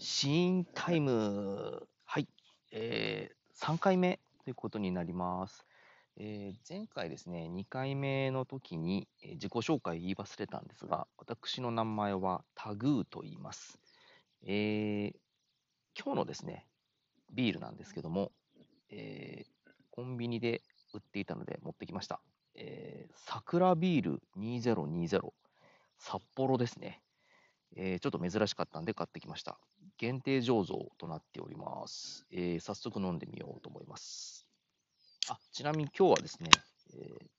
シーンタイム。はい。えー、3回目ということになります。えー前回ですね、2回目の時にえー自己紹介言い忘れたんですが、私の名前はタグーと言います。えー今日のですね、ビールなんですけども、えーコンビニで売っていたので持ってきました。えー、桜ビール2020札幌ですね。えーちょっと珍しかったんで買ってきました。限定醸造となっております。えー早速飲んでみようと思います。あ、ちなみに今日はですね、えー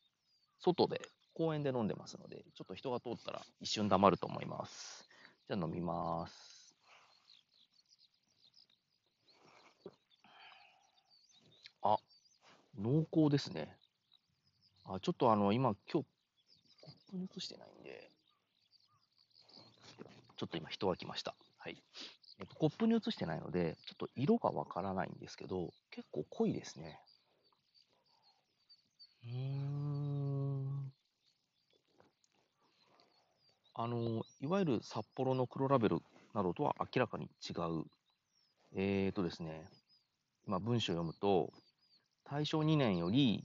外で、公園で飲んでますので、ちょっと人が通ったら一瞬黙ると思います。じゃあ飲みます。あ、濃厚ですね。あ、ちょっとあの、今、今日、コップに移してないんで、ちょっと今人が来ました。はい。えっと、コップに移してないので、ちょっと色がわからないんですけど、結構濃いですね。うーん。あの、いわゆる札幌の黒ラベルなどとは明らかに違う。えーとですね、今文章を読むと、大正2年より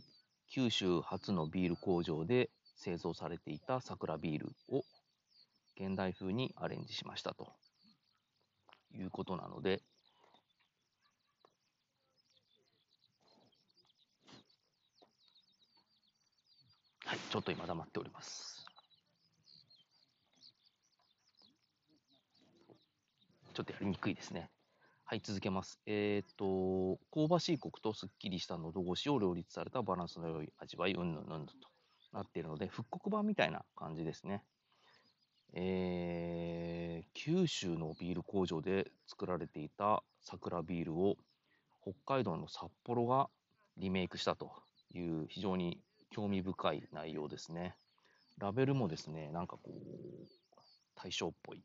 九州初のビール工場で製造されていた桜ビールを現代風にアレンジしましたということなので、はい、ちょっと今黙っております。ちょっとやりにくいですね。はい、続けます。えっ、と、香ばしいコクとすっきりした喉越しを両立されたバランスの良い味わい、うんぬんぬんとなっているので、復刻版みたいな感じですね。えー九州のビール工場で作られていた桜ビールを北海道の札幌がリメイクしたという非常に興味深い内容ですね。ラベルもですね、なんかこう、大正っぽい。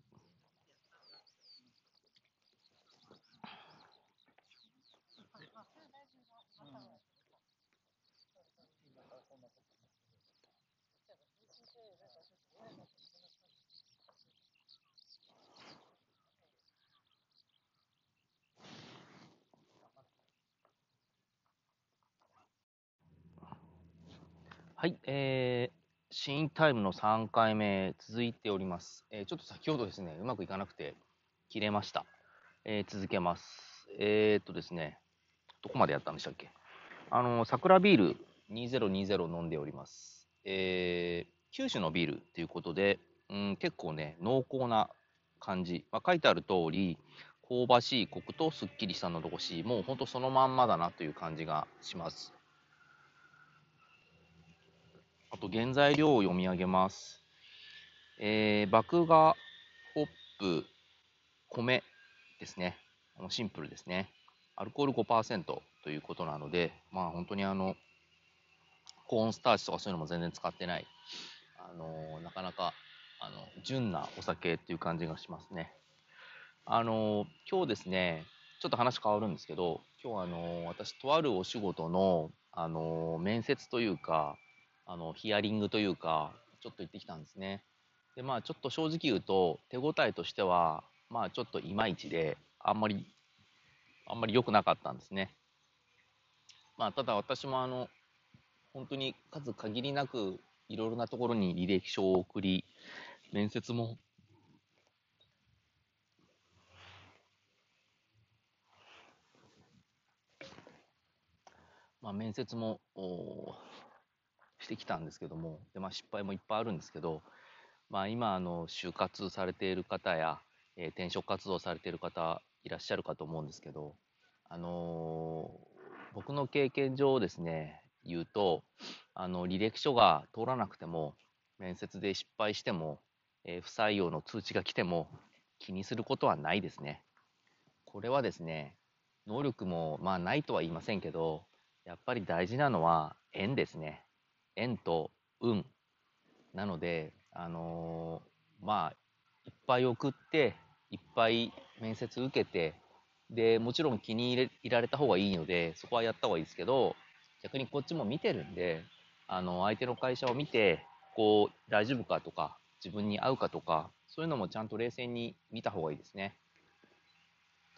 はい、えー、シーンタイムの3回目続いております。えーちょっと先ほどですね、うまくいかなくて切れました。えー続けます。えーっとですね、どこまでやったんでしたっけ？あの、桜ビール2020飲んでおります。えー九州のビールということで、うん、結構ね、濃厚な感じ。まあ、書いてある通り、香ばしいコクとすっきりした喉越し、もうほんとそのまんまだなという感じがします。あと原材料を読み上げます。えー、麦芽、ホップ、米ですね。シンプルですね。アルコール5%ということなので、まあ本当にあの、コーンスターチとかそういうのも全然使ってない、あのなかなか、あの、純なお酒っていう感じがしますね。あの今日ですね、ちょっと話変わるんですけど、今日はあの私、とあるお仕事の、あの面接というか、あのヒアリングというか、ちょっと行ってきたんですね。で、まあ、ちょっと正直言うと、手応えとしては、まあ、ちょっといまいちで、あんまり、あんまり良くなかったんですね。まあ、ただ私もあの、本当に数限りなく、いろいろなところに履歴書を送り、面接も、まあ、面接も、おしてきたんですけども、で、まあ、失敗もいっぱいあるんですけど、まあ、今、あの、就活されている方や、えー転職活動されている方、いらっしゃるかと思うんですけど、あのー僕の経験上ですね、言うと、あの、履歴書が通らなくても、面接で失敗しても、えー不採用の通知が来ても、気にすることはないですね。これはですね、能力も、まあ、ないとは言いませんけど、やっぱり大事なのは縁ですね。縁と運なので、あのーまあいっぱい送っていっぱい面接受けてでもちろん気に入れられた方がいいのでそこはやった方がいいですけど逆にこっちも見てるんであの相手の会社を見てこう大丈夫かとか自分に合うかとかそういうのもちゃんと冷静に見た方がいいですね。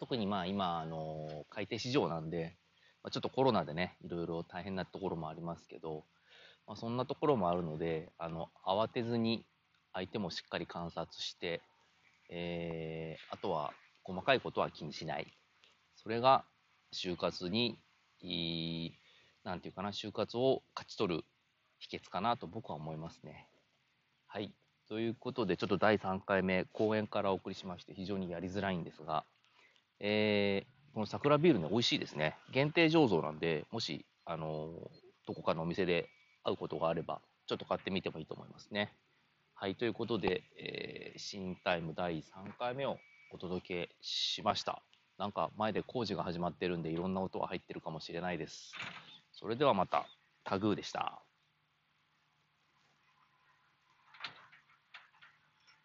特にまあ今、あの海底市場なんで、ま、ちょっとコロナでね、いろいろ大変なところもありますけど、まあ、そんなところもあるので、あの慌てずに相手もしっかり観察して、えー、あとは細かいことは気にしない。それが就活に、いいなんていうかな、就活を勝ち取る秘訣かなと僕は思いますね。はい。ということで、ちょっと第3回目、講演からお送りしまして、非常にやりづらいんですが、えー、この桜ビールね、美味しいですね。限定醸造なんで、もし、あの、どこかのお店で会うことがあれば、ちょっと買ってみてもいいと思いますね。はい、ということで、えー、新タイム第3回目をお届けしました。なんか前で工事が始まってるんで、いろんな音が入ってるかもしれないです。それではまた、タグーでした。